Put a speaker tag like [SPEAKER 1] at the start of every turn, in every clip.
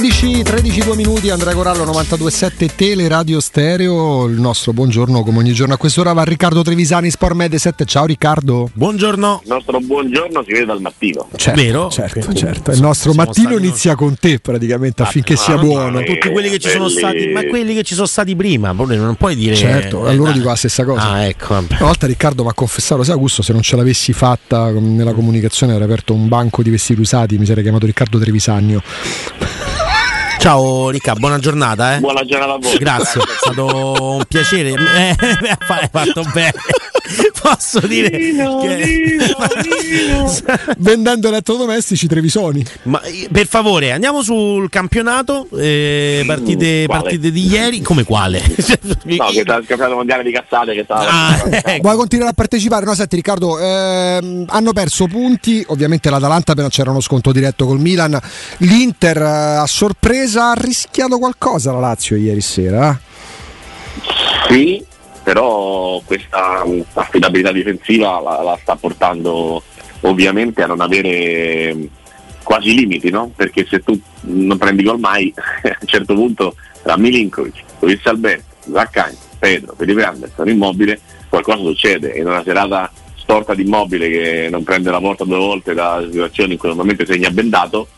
[SPEAKER 1] 13, 13 2 minuti, Andrea Corallo 92.7 Tele Radio Stereo. Il nostro buongiorno, come ogni giorno a quest'ora, va Riccardo Trevisani, Sport Med 7. Ciao Riccardo.
[SPEAKER 2] Buongiorno.
[SPEAKER 3] Il nostro buongiorno si vede dal mattino.
[SPEAKER 1] Certo,
[SPEAKER 2] Vero?
[SPEAKER 1] certo, certo. Il nostro mattino inizia con te praticamente affinché sia buono.
[SPEAKER 2] Tutti quelli che ci sono
[SPEAKER 3] belli.
[SPEAKER 2] stati, ma quelli che ci sono stati prima, non puoi dire.
[SPEAKER 1] Certo,
[SPEAKER 2] eh,
[SPEAKER 1] a loro
[SPEAKER 2] dai.
[SPEAKER 1] dico la stessa cosa.
[SPEAKER 2] Ah, ecco. vabbè.
[SPEAKER 1] Una volta Riccardo mi ha confessato, sai Augusto, se non ce l'avessi fatta com- nella comunicazione avrei aperto un banco di vestiti usati, mi sarei chiamato Riccardo Trevisagno.
[SPEAKER 2] Ciao Ricca, buona giornata, eh.
[SPEAKER 3] Buona giornata a voi.
[SPEAKER 2] Grazie, è stato un piacere. Eh, fatto bene. Posso dire che...
[SPEAKER 1] Vendendo elettrodomestici Trevisoni.
[SPEAKER 2] Ma eh, per favore, andiamo sul campionato. eh, partite,
[SPEAKER 3] Mm,
[SPEAKER 2] partite di ieri. Come quale?
[SPEAKER 3] No, che sta il campionato mondiale di cazzate che stava.
[SPEAKER 2] Ah, ecco.
[SPEAKER 1] Vuoi continuare a partecipare? No, senti Riccardo, ehm, hanno perso punti, ovviamente l'Atalanta appena c'era uno sconto diretto col Milan, l'Inter eh, a sorpresa ha rischiato qualcosa la Lazio ieri sera.
[SPEAKER 3] Sì, però questa affidabilità difensiva la, la sta portando ovviamente a non avere mh, quasi limiti, no? Perché se tu non prendi gol mai, a un certo punto tra Milinkovic, Luis Alberto, Zaccagni, Pedro, Felipe Anderson, Immobile, qualcosa succede. In una serata storta di Immobile che non prende la porta due volte da situazioni in cui normalmente segna bendato,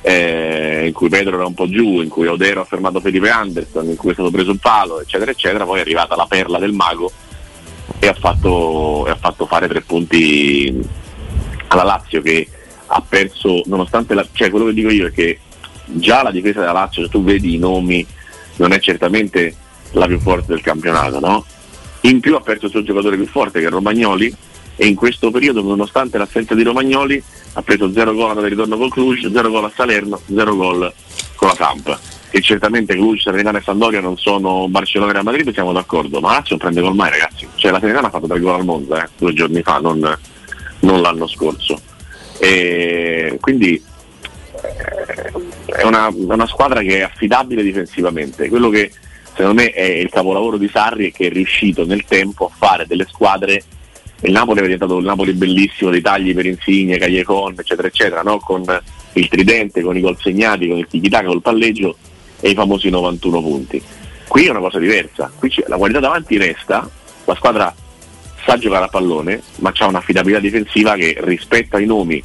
[SPEAKER 3] eh, in cui Pedro era un po' giù, in cui Odero ha fermato Felipe Anderson, in cui è stato preso il palo, eccetera, eccetera, poi è arrivata la perla del mago e ha fatto, e ha fatto fare tre punti alla Lazio che ha perso, nonostante la, cioè quello che dico io è che già la difesa della Lazio, se tu vedi i nomi, non è certamente la più forte del campionato, no? In più ha perso il suo giocatore più forte che è Romagnoli e in questo periodo, nonostante l'assenza di Romagnoli, ha preso 0 gol nel ritorno col Cluj, 0 gol a Salerno, 0 gol con la Samp. E certamente Cluj, Serenitana e Sandoria non sono Barcellona e Real Madrid, siamo d'accordo, ma Lazio non prende gol mai ragazzi. Cioè la Serenitana ha fatto 3 gol al Monza eh, due giorni fa, non, non l'anno scorso. E quindi eh, è una, una squadra che è affidabile difensivamente. Quello che secondo me è il capolavoro di Sarri è che è riuscito nel tempo a fare delle squadre. Il Napoli è diventato il Napoli bellissimo dei tagli per Insigne, Cagliacon, eccetera, eccetera, no? con il tridente, con i gol segnati, con il tiki col palleggio e i famosi 91 punti. Qui è una cosa diversa, qui la qualità davanti resta, la squadra sa giocare a pallone, ma ha un'affidabilità difensiva che rispetto ai nomi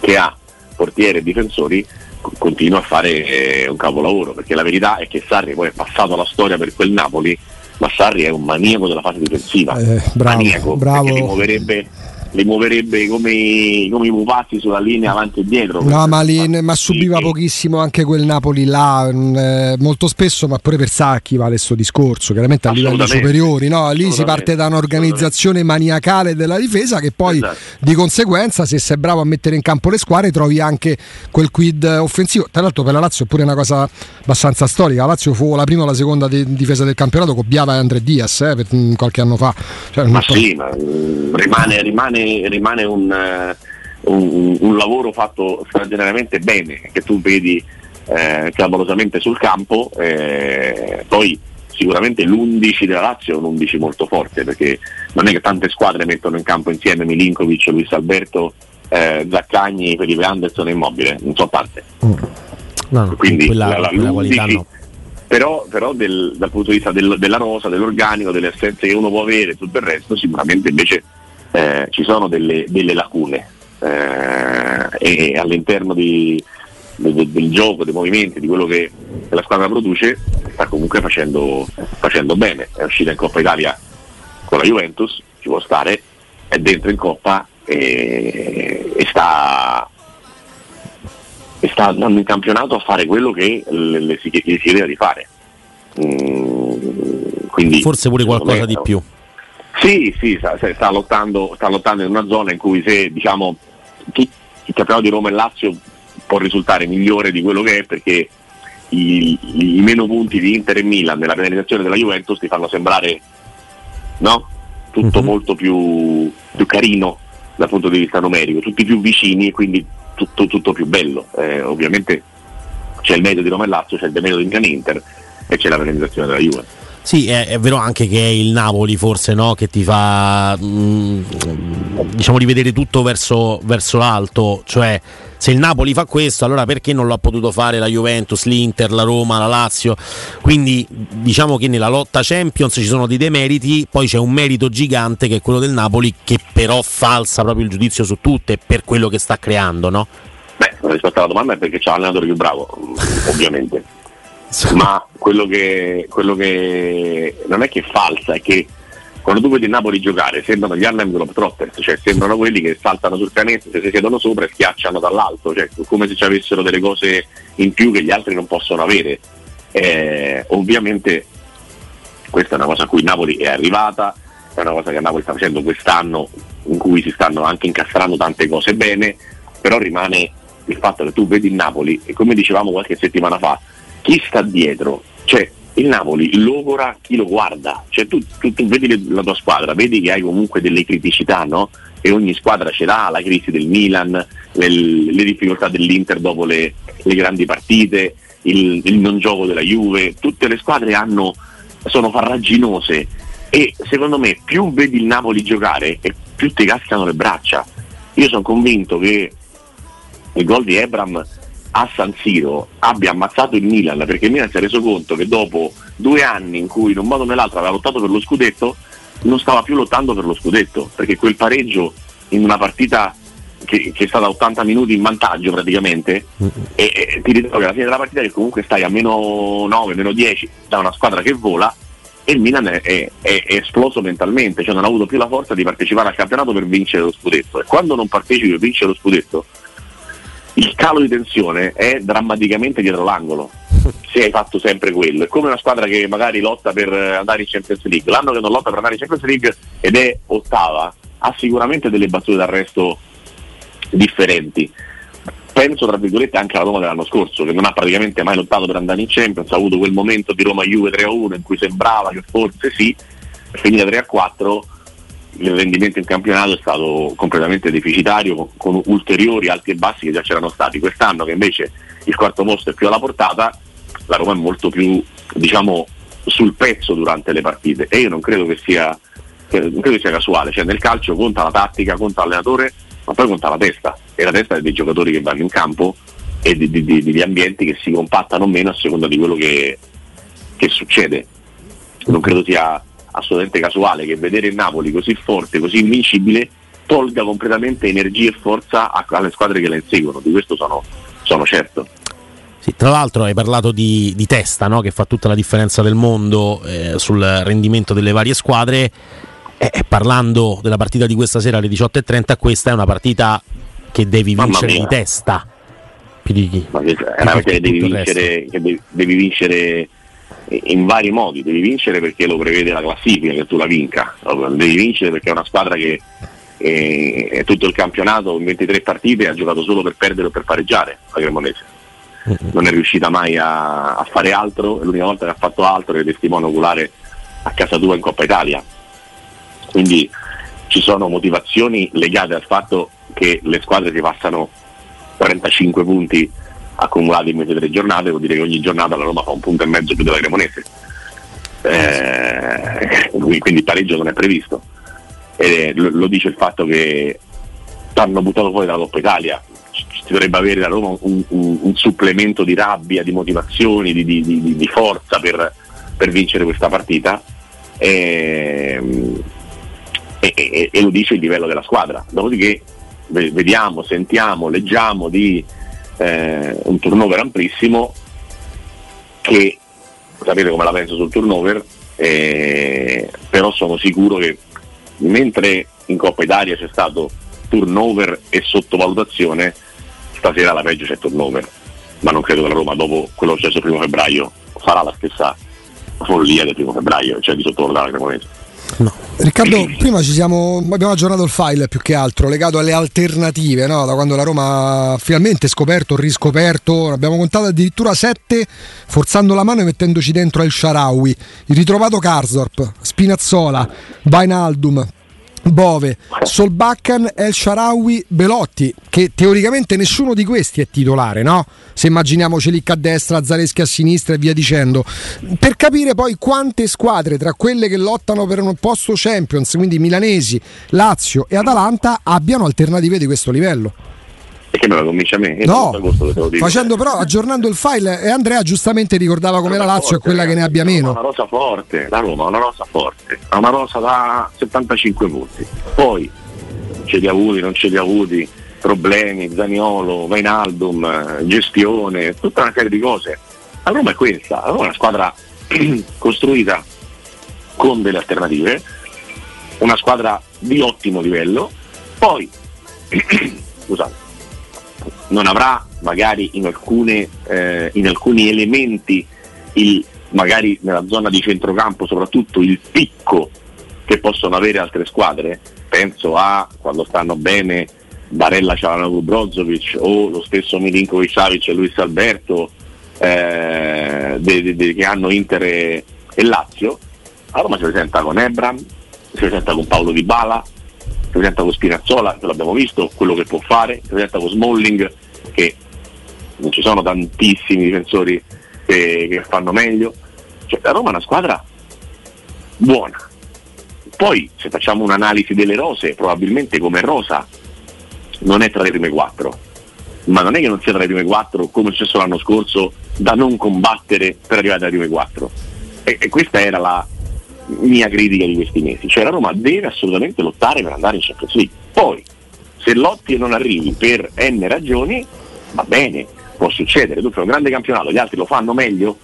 [SPEAKER 3] che ha portiere e difensori co- continua a fare eh, un capolavoro, perché la verità è che Sarri poi è passato alla storia per quel Napoli, ma Sarri è un maniaco della fase difensiva,
[SPEAKER 1] Eh, bravo,
[SPEAKER 3] maniaco,
[SPEAKER 1] bravo.
[SPEAKER 3] perché li li muoverebbe come, i- come i pupazzi sulla linea avanti e dietro.
[SPEAKER 1] No, ma, lì, ma
[SPEAKER 3] Sì,
[SPEAKER 1] subiva
[SPEAKER 3] che-
[SPEAKER 1] pochissimo anche quel Napoli là, mm, eh, molto spesso, ma pure per Sacchi vale questo discorso, chiaramente a livelli superiori. No? Lì si parte da un'organizzazione maniacale della difesa che poi
[SPEAKER 3] Esatto.
[SPEAKER 1] di conseguenza, se sei bravo a mettere in campo le squadre, trovi anche quel quid offensivo. Tra l'altro per la Lazio è pure una cosa abbastanza storica. La Lazio fu la prima o la seconda de- difesa del campionato, copiava Andre Diaz eh, per- mm, qualche anno fa. Cioè,
[SPEAKER 3] Ma sì, ma, mm, rimane, rimane- rimane un, eh, un- un lavoro fatto straordinariamente bene, che tu vedi eh, clamorosamente sul campo, eh, poi sicuramente l'11 della Lazio è un 11 molto forte, perché non è che tante squadre mettono in campo insieme Milinkovic, Luis Alberto, eh, Zaccagni, Felipe Anderson e Immobile, non so tante.
[SPEAKER 2] No, no,
[SPEAKER 3] Quindi
[SPEAKER 2] quella,
[SPEAKER 3] la- la-
[SPEAKER 2] quella qualità
[SPEAKER 3] l'11
[SPEAKER 2] no.
[SPEAKER 3] però, però del- dal punto di vista del- della rosa, dell'organico, delle assenze che uno può avere tutto il resto, sicuramente invece eh, ci sono delle, delle lacune eh, e all'interno di- de- de- del gioco, dei movimenti, di quello che, la squadra produce, sta comunque facendo, facendo bene. È uscita in Coppa Italia con la Juventus, ci può stare, è dentro in Coppa e, e sta e sta andando in campionato a fare quello che le, si, chiedeva di fare. Mm, quindi,
[SPEAKER 2] Forse pure qualcosa
[SPEAKER 3] me,
[SPEAKER 2] di più.
[SPEAKER 3] Sì, sì, sta, sta lottando, sta lottando in una zona in cui se diciamo il campionato di Roma e Lazio può risultare migliore di quello che è perché i, i meno punti di Inter e Milan nella penalizzazione della Juventus ti fanno sembrare no? tutto
[SPEAKER 2] Mhm.
[SPEAKER 3] molto più, più carino dal punto di vista numerico, tutti più vicini e quindi tutto, tutto più bello. Eh, ovviamente c'è il medio di Roma e Lazio, c'è il demerito di Milan Inter e c'è la penalizzazione della Juve.
[SPEAKER 2] Sì, è, è vero anche che è il Napoli forse no? che ti fa mm, diciamo rivedere tutto verso, verso l'alto, cioè se il Napoli fa questo, allora perché non l'ha potuto fare la Juventus, l'Inter, la Roma, la Lazio? Quindi diciamo che nella lotta Champions ci sono dei demeriti, poi c'è un merito gigante che è quello del Napoli che però falsa proprio il giudizio su tutte per quello che sta creando, no?
[SPEAKER 3] Beh, rispetto alla domanda è perché c'è l'allenatore più bravo, ovviamente. Ma quello che, quello che non è che è falsa, è che quando tu vedi Napoli giocare sembrano gli Harlem Globetrotters, cioè sembrano quelli che saltano sul canestro, si siedono sopra e schiacciano dall'alto, cioè come se ci avessero delle cose in più che gli altri non possono avere. Eh, ovviamente questa è una cosa a cui Napoli è arrivata, è una cosa che Napoli sta facendo quest'anno in cui si stanno anche incastrando tante cose bene, però rimane il fatto che tu vedi il Napoli e come dicevamo qualche settimana fa, chi sta dietro, cioè il Napoli logora chi lo guarda, cioè tu, tu, tu vedi la tua squadra, vedi che hai comunque delle criticità, no? E ogni squadra ce l'ha, la crisi del Milan, le, le difficoltà dell'Inter dopo le, le grandi partite, il, il, non gioco della Juve, tutte le squadre hanno, sono farraginose e secondo me più vedi il Napoli giocare e più ti cascano le braccia. Io sono convinto che il gol di Ebram a San Siro abbia ammazzato il Milan perché il Milan si è reso conto che dopo due anni in cui in un modo o nell'altro aveva lottato per lo scudetto non stava più lottando per lo scudetto perché quel pareggio in una partita che, che è stata 80 minuti in vantaggio praticamente e, e ti ritrovi alla fine della partita che comunque stai a meno 9, meno 10 da una squadra che vola e il Milan è, è, è, esploso mentalmente, cioè non ha avuto più la forza di partecipare al campionato per vincere lo scudetto. E quando non partecipi per vincere lo scudetto il calo di tensione è drammaticamente dietro l'angolo se hai fatto sempre quello. È come una squadra che magari lotta per andare in Champions League. L'anno che non lotta per andare in Champions League ed è ottava, ha sicuramente delle battute d'arresto differenti. Penso tra virgolette anche alla Roma dell'anno scorso, che non ha praticamente mai lottato per andare in Champions, ha avuto quel momento di Roma Juve 3-1 in cui sembrava che forse sì, finita 3-4 il rendimento in campionato è stato completamente deficitario con, ulteriori alti e bassi che già c'erano stati. Quest'anno che invece il quarto posto è più alla portata, la Roma è molto più diciamo, sul pezzo durante le partite e io non credo che sia, non credo che sia casuale, cioè nel calcio conta la tattica, conta l'allenatore, ma poi conta la testa e la testa è dei giocatori che vanno in campo e di, di, di, degli ambienti che si compattano meno a seconda di quello che, che succede. Non credo sia assolutamente casuale che vedere il Napoli così forte, così invincibile, tolga completamente energia e forza alle squadre che la inseguono, di questo sono, sono certo.
[SPEAKER 2] Sì, tra l'altro hai parlato di, di testa, no? che fa tutta la differenza del mondo eh, sul rendimento delle varie squadre. Eh, eh parlando della partita di questa sera alle 18.30, questa è una partita che devi vincere di testa.
[SPEAKER 3] Più di, Ma è una partita che devi vincere, che devi, devi vincere in vari modi, devi vincere perché lo prevede la classifica che tu la vinca, devi vincere perché è una squadra che eh, è tutto il campionato in 23 partite ha giocato solo per perdere o per pareggiare la Cremonese. Non è riuscita mai a, a fare altro, è l'unica volta che ha fatto altro è testimone oculare a casa tua in Coppa Italia. Quindi ci sono motivazioni legate al fatto che le squadre si passano 45 punti accumulati in mese tre giornate, vuol dire che ogni giornata la Roma fa un punto e mezzo più della Cremonese. Eh, quindi il pareggio non è previsto. E lo, dice il fatto che hanno buttato fuori dalla Coppa Italia. Ci, dovrebbe avere da Roma un, un, un, supplemento di rabbia, di motivazioni, di, di, di, di forza per, per, vincere questa partita. E, e, e, e, lo dice il livello della squadra. Dopodiché vediamo, sentiamo, leggiamo di eh, un turnover amplissimo che sapete come la penso sul turnover, eh, però sono sicuro che mentre in Coppa Italia c'è stato turnover e sottovalutazione, stasera la peggio c'è turnover, ma non credo che la Roma dopo quello che è successo il primo febbraio farà la stessa follia del primo febbraio, cioè di sottovalutare la Cremonese.
[SPEAKER 1] No. Riccardo, prima ci siamo, abbiamo aggiornato il file più che altro legato alle alternative, no? da quando la Roma ha finalmente scoperto, riscoperto, abbiamo contato addirittura sette, forzando la mano e mettendoci dentro El Sharawi, il ritrovato Karsdorp, Spinazzola, Bainaldum, Bove, Solbaccan, El Sharawi, Belotti, che teoricamente nessuno di questi è titolare, no? Se immaginiamo Celic a destra, Zareschi a sinistra e via dicendo. Per capire poi quante squadre tra quelle che lottano per un posto Champions, quindi milanesi, Lazio e Atalanta, abbiano alternative di questo livello.
[SPEAKER 3] Perché me lo convince a me?
[SPEAKER 1] No, facendo però, aggiornando il file, e Andrea giustamente ricordava come la Lazio è quella che ne abbia
[SPEAKER 3] la
[SPEAKER 1] meno.
[SPEAKER 3] Una rosa forte, la Roma ha una rosa forte, ha una rosa da 75 punti. Poi ce li ha avuti, non ce li ha avuti, problemi, Zaniolo, Vainaldum, eh, gestione, tutta una serie di cose. La Roma è questa, la Roma è una squadra costruita con delle alternative, una squadra di ottimo livello, poi scusate, non avrà magari in, alcune, eh, in alcuni elementi il, magari nella zona di centrocampo soprattutto il picco che possono avere altre squadre. Penso a quando stanno bene Barella Cialanoglu Brozovic o lo stesso Milinkovic Savic e Luis Alberto eh, de- de- de- che hanno Inter e, e Lazio. A Roma si presenta con Ebram si presenta con Paolo Di Bala presenta con Spinazzola che l'abbiamo visto quello che può fare. Si presenta con Smalling che non ci sono tantissimi difensori che, che fanno meglio. Cioè, la Roma è una squadra buona. Poi se facciamo un'analisi delle rose probabilmente come rosa non è tra le prime quattro. Ma non è che non sia tra le prime quattro come è successo l'anno scorso da non combattere per arrivare tra le prime quattro. E, e questa era la mia critica di questi mesi. Cioè la Roma deve assolutamente lottare per andare in Champions League. Poi se lotti e non arrivi per n ragioni va bene può succedere. Tu fai un grande campionato gli altri lo fanno meglio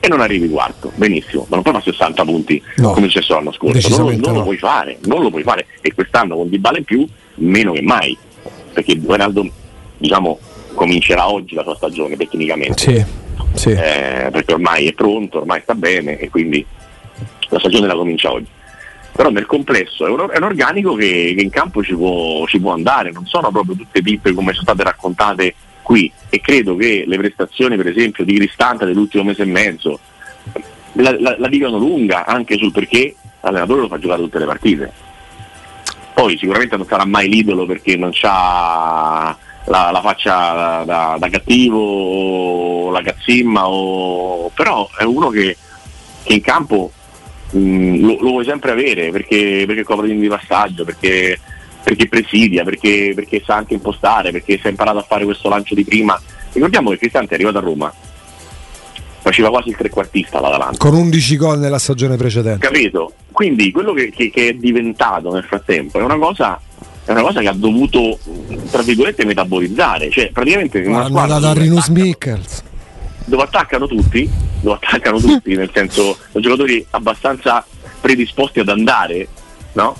[SPEAKER 3] e non arrivi quarto. Benissimo ma non puoi fare 60 punti
[SPEAKER 1] No,
[SPEAKER 3] come è successo l'anno scorso. Non, non lo
[SPEAKER 1] no.
[SPEAKER 3] puoi fare non lo puoi fare. E quest'anno con Di Bala in più meno che mai. Perché Ronaldo diciamo comincerà oggi la sua stagione tecnicamente.
[SPEAKER 1] Sì, sì.
[SPEAKER 3] eh, perché ormai è pronto, ormai sta bene e quindi la stagione la comincia oggi. Però nel complesso è un, è un organico che, che in campo ci può, ci può andare, non sono proprio tutte pippe come sono state raccontate qui e credo che le prestazioni per esempio di Cristante dell'ultimo mese e mezzo la, la, la dicano lunga anche sul perché l'allenatore lo fa giocare tutte le partite. Poi sicuramente non sarà mai l'idolo perché non ha la, la faccia da, da cattivo o la cazzimma o... però è uno che, che in campo mh, lo, lo vuoi sempre avere perché, perché copre di passaggio, perché, perché presidia, perché, perché sa anche impostare, perché si è imparato a fare questo lancio di prima. Ricordiamo che Cristante è arrivato a Roma, faceva quasi il trequartista l'Atalanta.
[SPEAKER 1] Con 11 gol nella stagione precedente.
[SPEAKER 3] Capito? Quindi quello che, che- che è diventato nel frattempo è una cosa, è una cosa che ha dovuto, tra virgolette, metabolizzare. Cioè, praticamente una squadra
[SPEAKER 1] dato a Rinus Mikkels.
[SPEAKER 3] Dove attaccano tutti, dove attaccano tutti, nel senso sono giocatori abbastanza predisposti ad andare, no?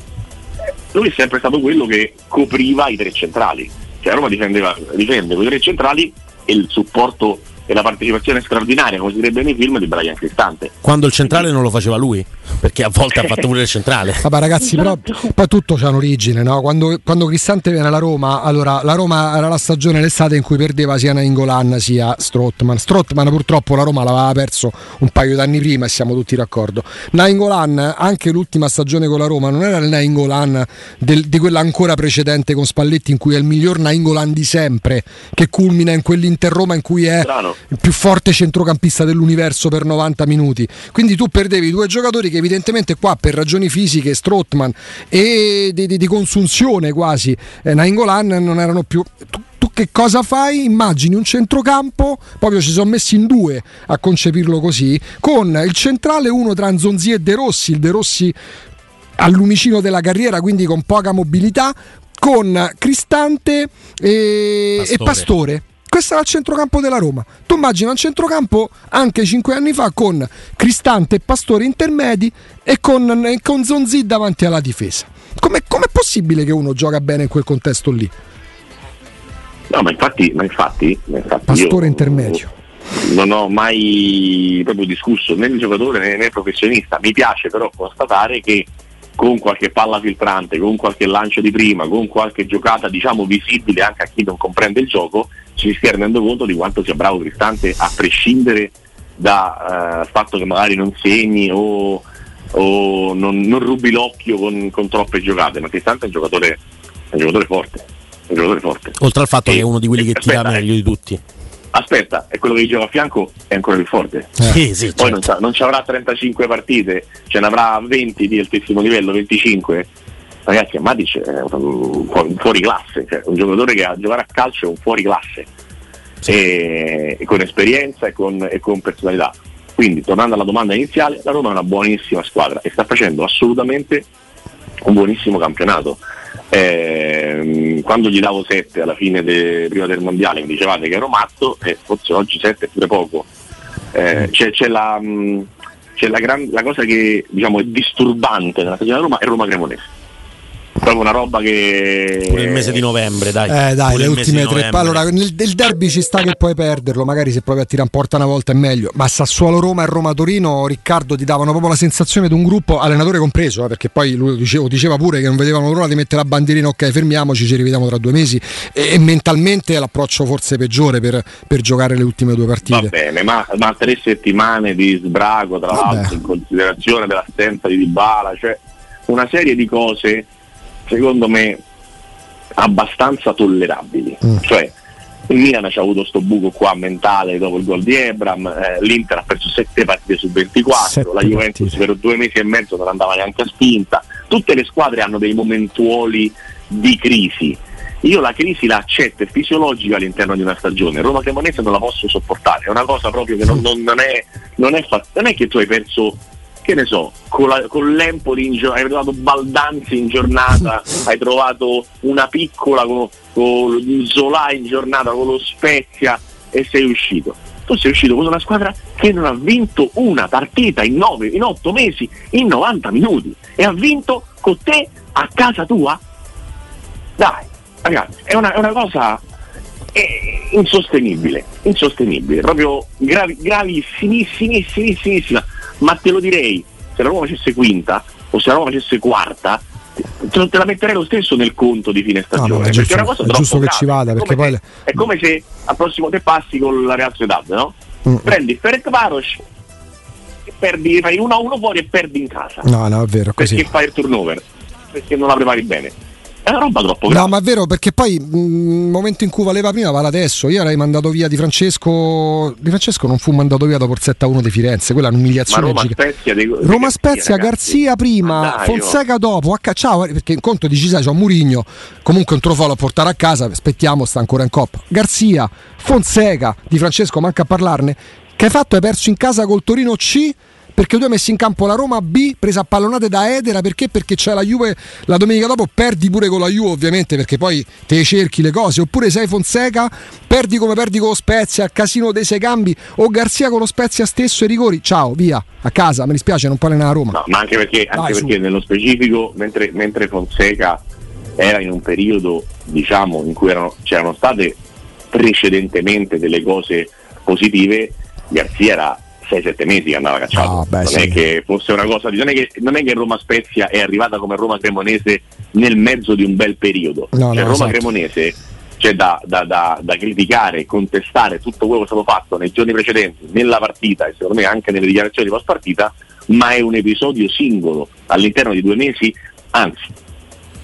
[SPEAKER 3] Lui è sempre stato quello che copriva i tre centrali. Cioè Roma difendeva, difende con i tre centrali e il supporto e la partecipazione straordinaria, come si direbbe nei film, di Brian Cristante.
[SPEAKER 2] Quando il centrale non lo faceva lui, perché a volte ha fatto pure il centrale.
[SPEAKER 1] Vabbè ragazzi, però poi tutto c'ha un'origine, no? Quando, quando Cristante viene alla Roma, allora la Roma era la stagione l'estate in cui perdeva sia Nainggolan sia Strottman. Strottman purtroppo la Roma l'aveva perso un paio d'anni prima e siamo tutti d'accordo. Nainggolan, anche l'ultima stagione con la Roma, non era il Nainggolan del- di quella ancora precedente con Spalletti in cui è il miglior Nainggolan di sempre, che culmina in quell'Inter Roma in cui è
[SPEAKER 3] Strano.
[SPEAKER 1] Il più forte centrocampista dell'universo per 90 minuti. Quindi tu perdevi due giocatori che evidentemente qua per ragioni fisiche, Strottman e di, di- di consunzione quasi, eh, Nainggolan non erano più... Tu, tu che cosa fai? Immagini un centrocampo, proprio ci sono messi in due a concepirlo così, con il centrale uno tra Nzonzi e De Rossi, il De Rossi al lumicino della carriera, quindi con poca mobilità, con Cristante e
[SPEAKER 2] Pastore.
[SPEAKER 1] e Pastore. Questo era il centrocampo della Roma. Tu immagina un centrocampo anche cinque anni fa con Cristante e Pastore intermedi e con, con Zonzi davanti alla difesa. Com'è, com'è possibile che uno gioca bene in quel contesto lì?
[SPEAKER 3] No, ma infatti, ma infatti, ma infatti
[SPEAKER 1] Pastore
[SPEAKER 3] io
[SPEAKER 1] intermedio.
[SPEAKER 3] Non ho mai proprio discusso né il giocatore né, né il professionista. Mi piace però constatare che con qualche palla filtrante, con qualche lancio di prima, con qualche giocata diciamo visibile anche a chi non comprende il gioco, ci si stia rendendo conto di quanto sia bravo Cristante a prescindere dal fatto che magari non segni o, o non, non rubi l'occhio con, con troppe giocate, ma Cristante è un giocatore, è un giocatore forte. Un giocatore forte.
[SPEAKER 2] Oltre al fatto
[SPEAKER 3] E-
[SPEAKER 2] che è uno di quelli che tira
[SPEAKER 3] aspetta, eh.
[SPEAKER 2] meglio di tutti.
[SPEAKER 3] Aspetta, è quello che gioca a fianco è ancora più forte.
[SPEAKER 2] Sì, sì,
[SPEAKER 3] Poi non,
[SPEAKER 2] certo.
[SPEAKER 3] non ci avrà 35 partite, ce ne avrà 20 di altissimo livello, 25. ragazzi Matic è un, un fuori classe, cioè un giocatore che a giocare a calcio è un fuori classe, e, e con esperienza e con, e con personalità. Quindi, tornando alla domanda iniziale, la Roma è una buonissima squadra e sta facendo assolutamente un buonissimo campionato. Eh, quando gli davo 7 alla fine de, prima del mondiale mi dicevate che ero matto e forse oggi 7 è pure poco. Eh, c'è, c'è, la, c'è la, gran, la, cosa che diciamo, è disturbante nella stagione della Roma è Roma Cremonese proprio una roba che.
[SPEAKER 2] Pure il mese di novembre, dai.
[SPEAKER 1] Eh, dai, Pure le ultime tre. Allora, nel, nel, derby ci sta che puoi perderlo, magari se provi a tirare in porta una volta è meglio. Ma Sassuolo Roma e Roma Torino, Riccardo ti davano proprio la sensazione di un gruppo, allenatore compreso, eh, perché poi lui dicevo, diceva pure che non vedevano l'ora di mettere la bandierina, ok, fermiamoci, ci rivediamo tra due mesi. E, e mentalmente è l'approccio forse peggiore per, per, giocare le ultime due partite.
[SPEAKER 3] Va bene, ma, ma tre settimane di sbrago, tra Vabbè. l'altro, in considerazione dell'assenza di Dybala, cioè una serie di cose secondo me abbastanza tollerabili. Mm. Cioè, il Milan ci ha avuto questo buco qua mentale dopo il gol di Ebram, eh, l'Inter ha perso 7 partite su 24, sette la Juventus partite. per due mesi e mezzo non andava neanche a spinta, tutte le squadre hanno dei momentuoli di crisi. Io la crisi la accetto, è fisiologica all'interno di una stagione. Roma Cremonese non la posso sopportare, è una cosa proprio che non, non, non, è, non, è, non è che tu hai perso che ne so, con, la, con l'Empoli in, hai trovato Baldanzi in giornata, hai trovato una piccola con, con Zola in giornata, con lo Spezia e sei uscito. Tu sei uscito con una squadra che non ha vinto una partita in, nove, in otto mesi, in 90 minuti e ha vinto con te a casa tua? Dai, ragazzi, è una, è una cosa insostenibile, insostenibile, proprio gravi, gravissimissimissima ma te lo direi, se la Roma facesse quinta o se la Roma facesse quarta, te la metterei lo stesso nel conto di fine stagione. No,
[SPEAKER 1] è giusto, è è giusto che ci vada. È come,
[SPEAKER 3] poi...
[SPEAKER 1] se,
[SPEAKER 3] è come se al prossimo te passi con la Real Sociedad, no? Mm. Prendi Ferenc Varos perdi, fai 1 a 1 fuori e perdi in casa.
[SPEAKER 1] No, no, è vero. Così.
[SPEAKER 3] Perché fai il turnover, perché non la prepari bene è una roba troppo grave.
[SPEAKER 1] No, ma è vero perché poi il momento in cui valeva prima vale adesso. Io avrei mandato via Di Francesco. Di Francesco non fu mandato via dopo il 7-1 di Firenze, quella è un'umiliazione.
[SPEAKER 3] Ma Roma Spezia, dei,
[SPEAKER 1] Roma Spezia Garzia prima, Fonseca dopo. H, ciao, perché in conto di sai, c'è un Murigno. Comunque un trofeo da portare a casa. Aspettiamo, sta ancora in coppa. Garzia, Fonseca, Di Francesco, manca a parlarne. Che hai fatto? Hai perso in casa col Torino C perché tu hai messo in campo la Roma B presa a pallonate da Edera perché? Perché c'è la Juve la domenica dopo perdi pure con la Juve ovviamente perché poi te cerchi le cose. Oppure sei Fonseca perdi come perdi con lo Spezia casino dei sei cambi o Garzia con lo Spezia stesso e rigori. Ciao via a casa mi dispiace non parli nella Roma.
[SPEAKER 3] No, ma anche perché, anche perché nello specifico mentre, mentre Fonseca era in un periodo diciamo in cui erano, c'erano state precedentemente delle cose positive Garzia era 6-7 mesi che andava cacciato. Oh, beh, non sì. è che fosse una cosa di, non, è che, non è che Roma Spezia è arrivata come Roma Cremonese nel mezzo di un bel periodo. No, cioè, no, Roma esatto. Cremonese c'è da, da, da, da, criticare e contestare tutto quello che è stato fatto nei giorni precedenti, nella partita e secondo me anche nelle dichiarazioni di post partita, ma è un episodio singolo all'interno di due mesi, anzi,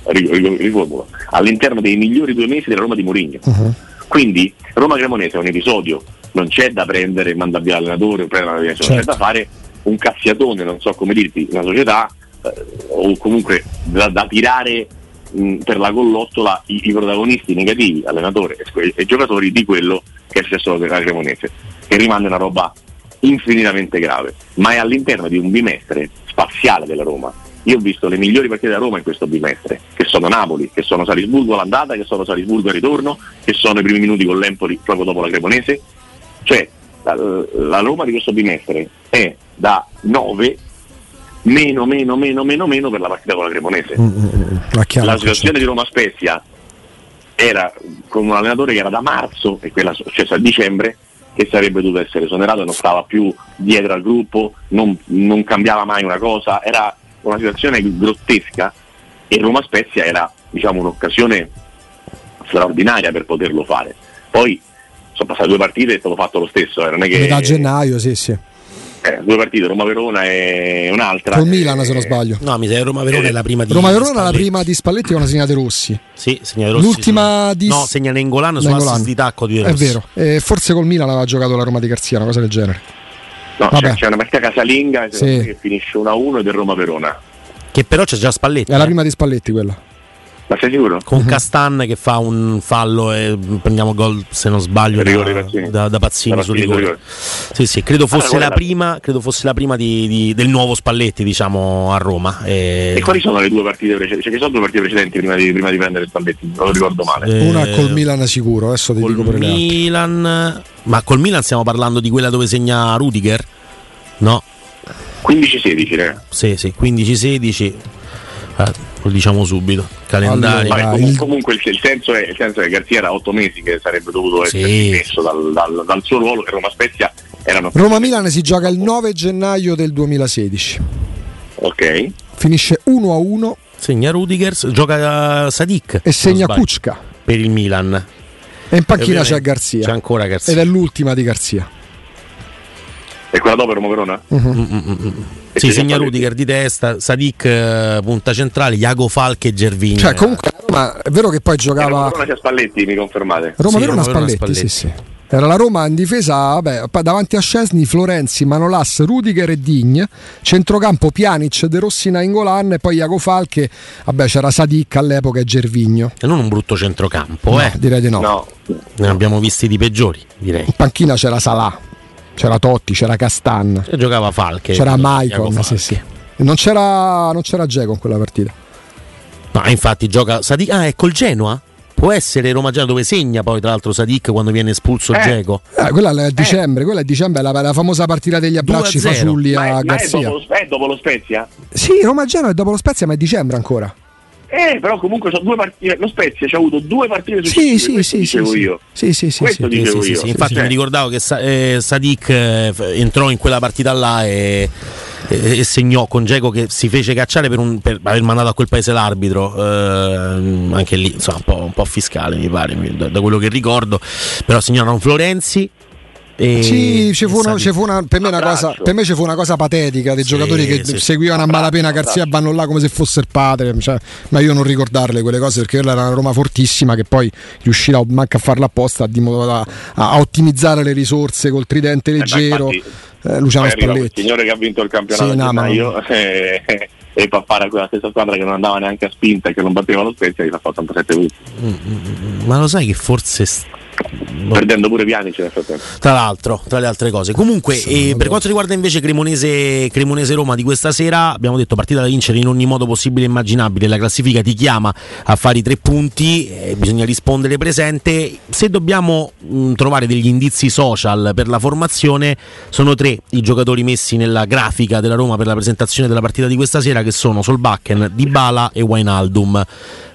[SPEAKER 3] riformulo, all'interno dei migliori due mesi della Roma di Mourinho. Uh-huh. Quindi Roma Cremonese è un episodio non c'è da prendere e mandare via l'allenatore o prendere la certo. c'è da fare un cazziatone, non so come dirti, una società eh, o comunque da, da tirare mh, per la collottola i, i, protagonisti negativi, allenatore e, e, giocatori di quello che è successo alla Cremonese, che rimane una roba infinitamente grave, ma è all'interno di un bimestre spaziale della Roma. Io ho visto le migliori partite della Roma in questo bimestre, che sono Napoli, che sono Salisburgo all'andata, che sono Salisburgo al ritorno, che sono i primi minuti con l'Empoli proprio dopo la Cremonese, cioè la, la Roma di questo bimestre è da 9 meno meno meno meno meno per la partita con la Cremonese. Mm, mm, mm, la, la situazione di Roma Spezia era con un allenatore che era da marzo e quella successa a dicembre che sarebbe dovuto essere esonerato e non stava più dietro al gruppo, non, non, cambiava mai una cosa, era una situazione grottesca e Roma Spezia era diciamo, un'occasione straordinaria per poterlo fare. Poi sono passate due partite e è stato fatto lo stesso. Eh, non è che...
[SPEAKER 1] Da gennaio, sì, sì.
[SPEAKER 3] Eh, due partite, Roma-Verona e un'altra.
[SPEAKER 1] Con Milan, e... se non sbaglio.
[SPEAKER 2] No, mi sa Roma-Verona è la prima di
[SPEAKER 1] Roma-Verona è la prima di Spalletti con la segnata Rossi.
[SPEAKER 2] Sì, segnata Rossi.
[SPEAKER 1] L'ultima
[SPEAKER 2] sì.
[SPEAKER 1] di.
[SPEAKER 2] No, segna Nengolan su assist di tacco di Rossi.
[SPEAKER 1] È vero. E forse col Milan aveva giocato la Roma di Garzia, una cosa del genere.
[SPEAKER 3] No, c'è, c'è, una partita casalinga sì. che finisce 1-1 ed è Roma-Verona.
[SPEAKER 2] Che però c'è già Spalletti.
[SPEAKER 1] È la
[SPEAKER 2] eh.
[SPEAKER 1] prima di Spalletti quella.
[SPEAKER 3] Ma sei sicuro?
[SPEAKER 2] Con Castan che fa un fallo e prendiamo gol, se non sbaglio,
[SPEAKER 3] rigore
[SPEAKER 2] da,
[SPEAKER 3] Pazzini.
[SPEAKER 2] da, da Pazzini
[SPEAKER 3] Da
[SPEAKER 2] sul
[SPEAKER 3] Pazzini sul
[SPEAKER 2] rigore.
[SPEAKER 3] rigore.
[SPEAKER 2] Sì, sì, credo fosse
[SPEAKER 3] quella
[SPEAKER 2] la prima, credo fosse la prima di- di- del nuovo Spalletti, diciamo, a Roma. E,
[SPEAKER 3] E quali sono le due partite precedenti? Cioè, che sono due partite precedenti prima di, prima di prendere Spalletti? Non lo ricordo male.
[SPEAKER 2] eh,
[SPEAKER 1] Una col Milan sicuro, adesso ti
[SPEAKER 2] col
[SPEAKER 1] dico altre.
[SPEAKER 2] Milan, ma col Milan stiamo parlando di quella dove segna Rudiger? No,
[SPEAKER 3] 15-16, raga.
[SPEAKER 2] sì, sì, 15-16. Eh, lo diciamo subito. Calendario.
[SPEAKER 1] Allora,
[SPEAKER 3] comu-
[SPEAKER 1] il-
[SPEAKER 3] comunque il, senso è, il senso è che Garzia era otto mesi che sarebbe dovuto
[SPEAKER 2] Sì,
[SPEAKER 3] essere dimesso
[SPEAKER 2] sì.
[SPEAKER 3] dal, dal- dal suo ruolo Roma Spezia erano
[SPEAKER 1] Roma-Milan si gioca il 9 gennaio del 2016.
[SPEAKER 3] ok
[SPEAKER 1] Finisce 1 a 1
[SPEAKER 2] Segna Rudiger, gioca Sadik
[SPEAKER 1] e segna Kuczka.
[SPEAKER 2] per il Milan.
[SPEAKER 1] E in panchina
[SPEAKER 2] Ovviamente
[SPEAKER 1] c'è Garzia.
[SPEAKER 2] C'è ancora Garzia.
[SPEAKER 1] Ed è l'ultima di Garzia.
[SPEAKER 3] e quella dopo è Roma Verona?
[SPEAKER 2] Mm, mm, mm, mm.
[SPEAKER 3] E
[SPEAKER 2] Sì,
[SPEAKER 3] segna Spalletti.
[SPEAKER 2] Rudiger di testa, Sadik eh, punta centrale, Iago Falche e Gervini.
[SPEAKER 1] Cioè, comunque, Roma, è vero che poi
[SPEAKER 3] E Roma
[SPEAKER 1] giocava
[SPEAKER 3] Verona c'è Spalletti mi confermate?
[SPEAKER 1] Roma
[SPEAKER 2] Sì,
[SPEAKER 1] Verona
[SPEAKER 2] Roma Verona
[SPEAKER 1] Spalletti, sì,
[SPEAKER 2] Spalletti.
[SPEAKER 1] sì. Era la Roma in difesa, vabbè, poi davanti a Scesni, Florenzi, Manolas, Rudiger e Digne, centrocampo Pjanic, De Rossi, Nainggolan e poi Iago Falche, vabbè c'era Sadik all'epoca e Gervigno.
[SPEAKER 2] E non un brutto centrocampo,
[SPEAKER 1] No,
[SPEAKER 2] eh.
[SPEAKER 1] direi di no.
[SPEAKER 3] no
[SPEAKER 2] Ne abbiamo visti di peggiori, direi.
[SPEAKER 1] In panchina c'era Salà, c'era Totti, c'era Castan,
[SPEAKER 2] E giocava Falche.
[SPEAKER 1] c'era Maicon, sì, sì. Non c'era, non c'era Geco in quella partita.
[SPEAKER 2] No, infatti gioca Sadik. Ah, è col Genoa? Può essere Roma Genoa dove segna poi tra l'altro Sadik quando viene espulso
[SPEAKER 3] Eh.
[SPEAKER 2] Geco.
[SPEAKER 1] Eh, quella è dicembre, quella è dicembre, la, la famosa partita degli abbracci
[SPEAKER 2] 2-0.
[SPEAKER 1] fasulli
[SPEAKER 3] ma,
[SPEAKER 1] a
[SPEAKER 3] è, ma è,
[SPEAKER 1] Garzia.
[SPEAKER 3] dopo, lo- è dopo lo Spezia?
[SPEAKER 1] Sì, Roma Genoa è dopo lo Spezia, ma è dicembre ancora.
[SPEAKER 3] Eh, però comunque sono due partite. Lo Spezia ci ha avuto due partite
[SPEAKER 1] Sì,
[SPEAKER 3] successive.
[SPEAKER 1] sì, sì, sì,
[SPEAKER 3] dicevo
[SPEAKER 1] sì.
[SPEAKER 3] io.
[SPEAKER 1] Sì, sì, sì,
[SPEAKER 3] Questo
[SPEAKER 1] sì.
[SPEAKER 3] dicevo
[SPEAKER 2] sì,
[SPEAKER 3] io.
[SPEAKER 2] sì, Infatti mi ricordavo che Sa- eh, Sadik eh, entrò in quella partita là e, e- e segnò con Geco che si fece cacciare per, un- per aver mandato a quel paese l'arbitro. eh, anche lì, insomma, un po', un po' fiscale mi pare, da, da quello che ricordo. Però segnarono Florenzi. E
[SPEAKER 1] Sì, ci fu una, ci fu una- per, me una cosa, per me ci fu una cosa patetica dei
[SPEAKER 2] Sì,
[SPEAKER 1] giocatori che
[SPEAKER 2] sì.
[SPEAKER 1] seguivano a malapena Garzia e vanno là come se fosse il padre. cioè, ma io non ricordarle quelle cose perché quella era una Roma fortissima che poi riuscirà manca a farla apposta a, a ottimizzare le risorse col tridente
[SPEAKER 3] Eh,
[SPEAKER 1] leggero.
[SPEAKER 3] infatti,
[SPEAKER 1] eh, Luciano Spalletti.
[SPEAKER 3] signore che ha vinto il campionato
[SPEAKER 1] Sì, no, ma-
[SPEAKER 3] gennaio eh, e fa fare a quella stessa squadra che non andava neanche a spinta e che non batteva lo Spezia gli fa 87 punti
[SPEAKER 2] Mm, mm, mm, Ma lo sai che forse. Boh.
[SPEAKER 3] perdendo pure Pianic nel frattempo
[SPEAKER 2] Tra l'altro, tra le altre cose. Comunque,
[SPEAKER 1] Sì,
[SPEAKER 2] eh, per quanto riguarda invece Cremonese, Cremonese Roma di questa sera, abbiamo detto partita da vincere in ogni modo possibile e immaginabile. La classifica ti chiama a fare i tre punti, eh, bisogna rispondere presente. Se dobbiamo mh, trovare degli indizi social per la formazione, sono tre i giocatori messi nella grafica della Roma per la presentazione della partita di questa sera, che sono Solbakken, Dybala e Wijnaldum.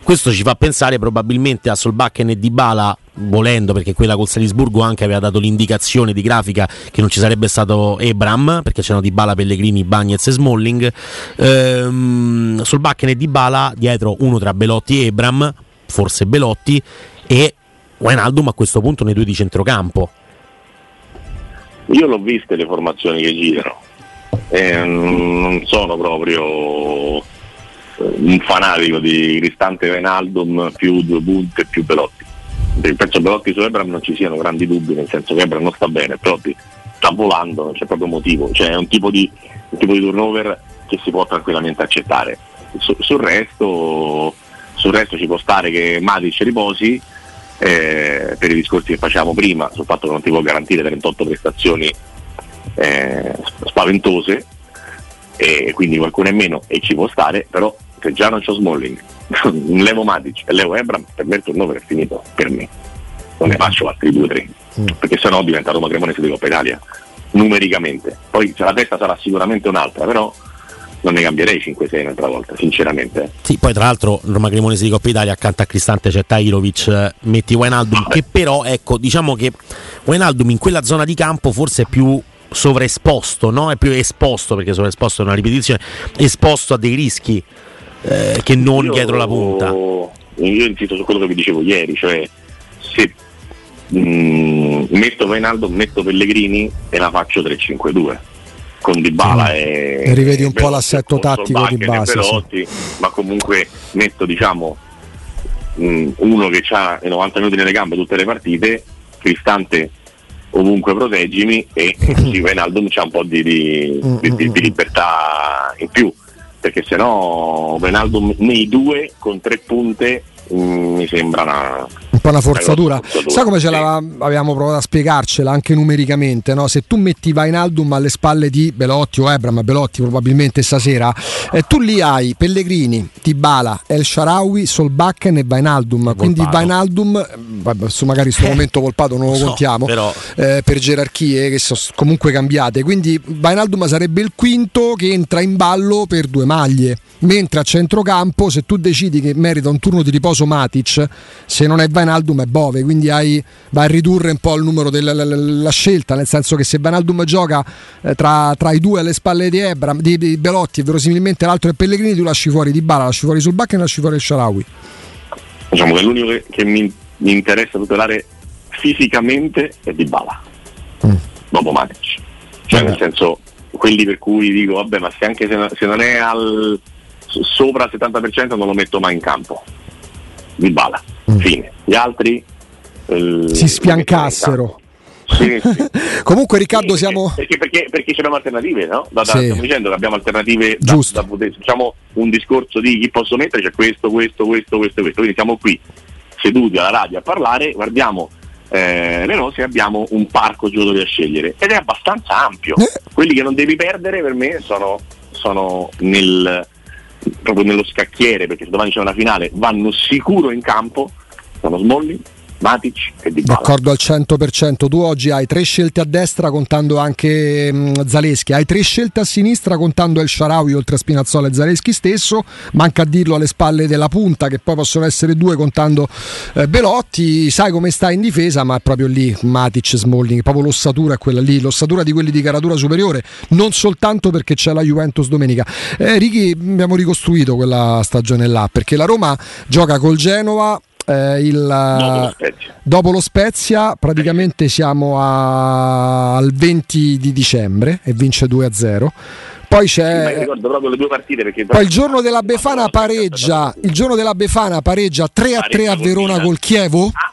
[SPEAKER 2] Questo ci fa pensare probabilmente a Solbakken e Dybala volendo perché quella col Salisburgo anche aveva dato l'indicazione di grafica che non ci sarebbe stato Ebram perché c'erano Dybala, Pellegrini, Bagnez e Smalling. Ehm, Solbakken e Dybala dietro uno tra Belotti e Ebram forse Belotti e Wijnaldum a questo punto nei due di centrocampo.
[SPEAKER 3] Io l'ho viste le formazioni che girano. E mm, non sono proprio un fanatico di Cristante Venaldum più due punte più Belotti penso Belotti su Ebram non ci siano grandi dubbi nel senso che Ebram non sta bene Belotti sta volando non c'è proprio motivo. Cioè è un tipo di, un tipo di turnover che si può tranquillamente accettare. Su- sul resto sul resto ci può stare che Matic riposi eh, per i discorsi che facevamo prima sul fatto che non ti può garantire 38 prestazioni eh, spaventose e quindi qualcuno è meno e ci può stare però se già non c'ho Smalling levo Matic e levo Ebram per me il turnover è finito per me non ne faccio altri due o tre
[SPEAKER 1] Mm.
[SPEAKER 3] perché sennò diventa Roma Cremonese di Coppa Italia numericamente poi la testa sarà sicuramente un'altra però non ne cambierei 5-6 un'altra volta sinceramente
[SPEAKER 2] Sì, poi tra l'altro Roma Cremonese di Coppa Italia accanto a Cristante c'è Tairovic, eh, metti Wijnaldum
[SPEAKER 3] Vabbè.
[SPEAKER 2] che però ecco diciamo che Wijnaldum in quella zona di campo forse è più sovraesposto, no? È più esposto perché sovraesposto è una ripetizione, esposto a dei rischi eh, che non
[SPEAKER 3] Io-
[SPEAKER 2] dietro la punta.
[SPEAKER 3] Io insisto su quello che vi dicevo ieri, cioè se mm, metto Reinaldo, metto Pellegrini e la faccio 3-5-2 con Dybala e,
[SPEAKER 1] E rivedi un po' l'assetto tattico di base, sì.
[SPEAKER 3] Ma comunque metto diciamo mm, uno che ha i 90 minuti nelle gambe tutte le partite, Cristante ovunque proteggimi e così Wijnaldum c'ha un po' di, di- di- di- di libertà in più perché se no Venaldo nei due con tre punte Mm, mi sembra una,
[SPEAKER 1] un po' una forzatura. forzatura. Sai come ce l'avevamo provato a spiegarcela anche numericamente? No? Se tu metti Vainaldum alle spalle di Belotti o Ebram, Belotti probabilmente stasera, eh, tu lì hai Pellegrini, Tibala, El Sharawi, Solbakken e Vainaldum. Quindi Vainaldum, magari in questo momento Volpato non lo so, contiamo, però... eh, per gerarchie che sono comunque cambiate. Quindi Vainaldum sarebbe il quinto che entra in ballo per due maglie. Mentre a centrocampo, se tu decidi che merita un turno di riposo Matic, se non è Vainaldum è Bove, quindi hai, vai a ridurre un po' il numero della scelta, nel senso che se Vainaldum gioca eh, tra, tra, i due alle spalle di, Ebra, di, di Belotti e verosimilmente l'altro è Pellegrini, tu lasci fuori di Bala, lasci fuori sul Bacca e lasci fuori il Sharawi.
[SPEAKER 3] Diciamo che l'unico che, che mi, mi, interessa tutelare fisicamente è di Bala, mm. dopo Matic. Cioè, nel senso, quelli per cui dico, vabbè, ma se anche se, se non è al sopra il 70% non lo metto mai in campo. Di bala, mm. fine. Gli altri
[SPEAKER 1] eh, si sfiancassero.
[SPEAKER 3] Sì, sì.
[SPEAKER 1] Comunque Riccardo sì, siamo...
[SPEAKER 3] Perché, perché, perché c'erano alternative, no? Da, da, stiamo dicendo che abbiamo alternative da, da poter, diciamo un discorso di chi posso mettere, c'è questo, questo, questo, questo, questo. Quindi siamo qui seduti alla radio a parlare, guardiamo eh, le rose e abbiamo un parco giocatori a scegliere ed è abbastanza ampio. Eh. Quelli che non devi perdere per me sono, sono nel, proprio nello scacchiere, perché se domani c'è una finale, vanno sicuro in campo, sono Smolli, Matic e Di Bala.
[SPEAKER 1] D'accordo al 100%, tu oggi hai tre scelte a destra contando anche mh, mm, Zaleschi, hai tre scelte a sinistra contando El Sharawi oltre a Spinazzola e Zaleschi stesso, manca a dirlo alle spalle della punta che poi possono essere due contando eh, Belotti, sai come sta in difesa ma è proprio lì Matic, Smalling, proprio l'ossatura è quella lì, l'ossatura di quelli di caratura superiore, non soltanto perché c'è la Juventus domenica. Eh, Ricky abbiamo ricostruito quella stagione là perché la Roma gioca col Genova eh, il, dopo, lo dopo, lo Spezia praticamente siamo a, al 20 di dicembre e vince 2-0 poi c'è
[SPEAKER 3] sì,
[SPEAKER 1] poi il giorno della Befana pareggia il giorno della Befana pareggia 3 a 3 a Verona col Chievo.
[SPEAKER 3] Ah,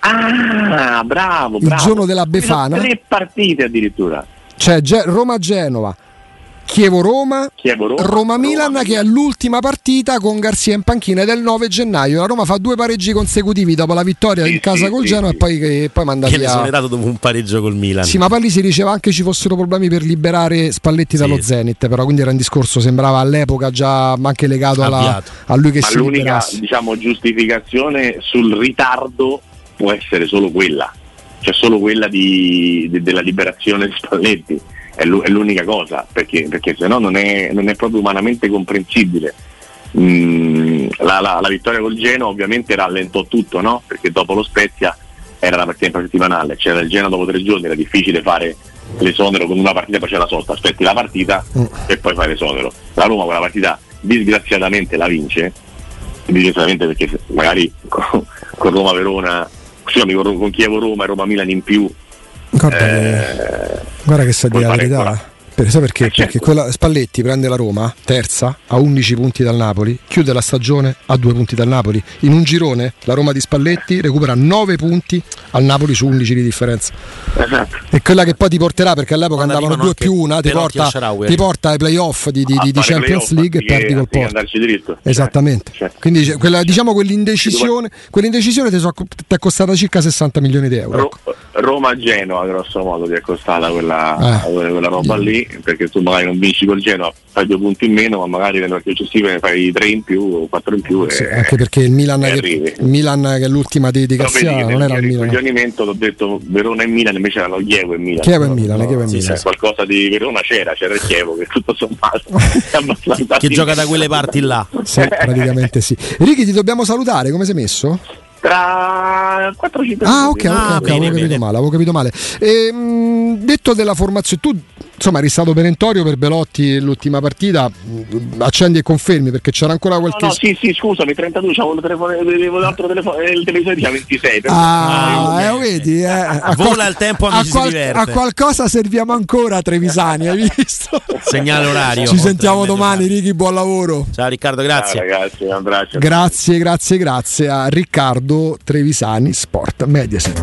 [SPEAKER 3] ah bravo, bravo.
[SPEAKER 1] il giorno della Befana.
[SPEAKER 3] tre partite addirittura.
[SPEAKER 1] C'è Roma-Genova Chievo-Roma, Chievo-Roma Roma-Milan Roma, che è l'ultima partita con Garzia in panchina del 9 gennaio. La Roma fa due pareggi consecutivi dopo la vittoria sì, in casa sì, col Genoa sì, e poi, che, poi manda
[SPEAKER 2] che via. Che esonerato dopo un pareggio col Milan.
[SPEAKER 1] Sì, ma poi lì si diceva anche ci fossero problemi per liberare Spalletti dallo Zenit, però quindi era un discorso, sembrava all'epoca già anche legato alla, a lui che
[SPEAKER 3] ma
[SPEAKER 1] si
[SPEAKER 3] l'unica
[SPEAKER 1] liberasse.
[SPEAKER 3] diciamo, giustificazione sul ritardo può essere solo quella, cioè solo quella di, de, della liberazione di Spalletti è, l'unica cosa, perché, perché se no non è, non è proprio umanamente comprensibile. Mm, la, la, la, vittoria col Genoa ovviamente rallentò tutto, no? perché dopo lo Spezia era la partita settimanale, c'era il Genoa dopo tre giorni, era difficile fare l'esonero con una partita, poi c'è la sosta, aspetti la partita mm. e poi fai l'esonero. La Roma quella partita disgraziatamente la vince, disgraziatamente perché magari con, con Roma Verona, scusami, con, con Chievo Roma e Roma Milan in più
[SPEAKER 1] Guarda, eh, guarda che sa di la verità. Per, sai perché? Eh, certo. Perché quella, Spalletti prende la Roma, terza, a 11 punti dal Napoli, chiude la stagione a 2 punti dal Napoli. In un girone la Roma di Spalletti recupera 9 punti al Napoli su 11 di differenza. Esatto. E quella che poi ti porterà, perché all'epoca Quando andavano 2 più 1, ti porta, ti porta, ai playoff di, di, di Champions League e perdi col Porto. Esattamente. Certo. Quindi quella, diciamo quell'indecisione, quell'indecisione ti, so, ti, è costata circa 60 milioni di euro.
[SPEAKER 3] Ro- Roma-Genoa, grosso modo, ti è costata quella, eh. quella roba lì perché tu magari non vinci col Genoa, fai due punti in meno, ma magari nelle partite successive ne fai tre in più o quattro in più.
[SPEAKER 1] Sì, anche perché il Milan, che, il Milan che è l'ultima di, di Garcia non era il Milan.
[SPEAKER 3] Il coglionimento ho detto Verona e Milan, invece erano Chievo e Milan.
[SPEAKER 1] Chievo e Milan, no, Chievo e Milan.
[SPEAKER 3] Sì, qualcosa di Verona c'era, c'era il Chievo che tutto sommato
[SPEAKER 2] che, che gioca da quelle parti là.
[SPEAKER 1] Sì, praticamente sì. Ricky ti dobbiamo salutare, come sei messo?
[SPEAKER 3] tra 4-5
[SPEAKER 1] ah, ok, ok, ah, ok, avevo capito male, avevo capito male. E, mh, detto della formazione, tu insomma eri stato perentorio per Belotti l'ultima partita. Accendi e confermi perché c'era ancora qualche
[SPEAKER 3] no, no sì sì scusami 32 c'avevo il telefono l'altro telefono il televisore diceva 26
[SPEAKER 1] ah, ah eh, vedi eh, a
[SPEAKER 2] vola qual- il tempo a, qual-
[SPEAKER 1] a qualcosa serviamo ancora Trevisani hai visto?
[SPEAKER 2] segnale orario.
[SPEAKER 1] Ci sentiamo domani Ricky buon lavoro.
[SPEAKER 2] Ciao Riccardo grazie.
[SPEAKER 3] Ciao, ragazzi un abbraccio.
[SPEAKER 1] Grazie grazie grazie a Riccardo Trevisani Sport Mediaset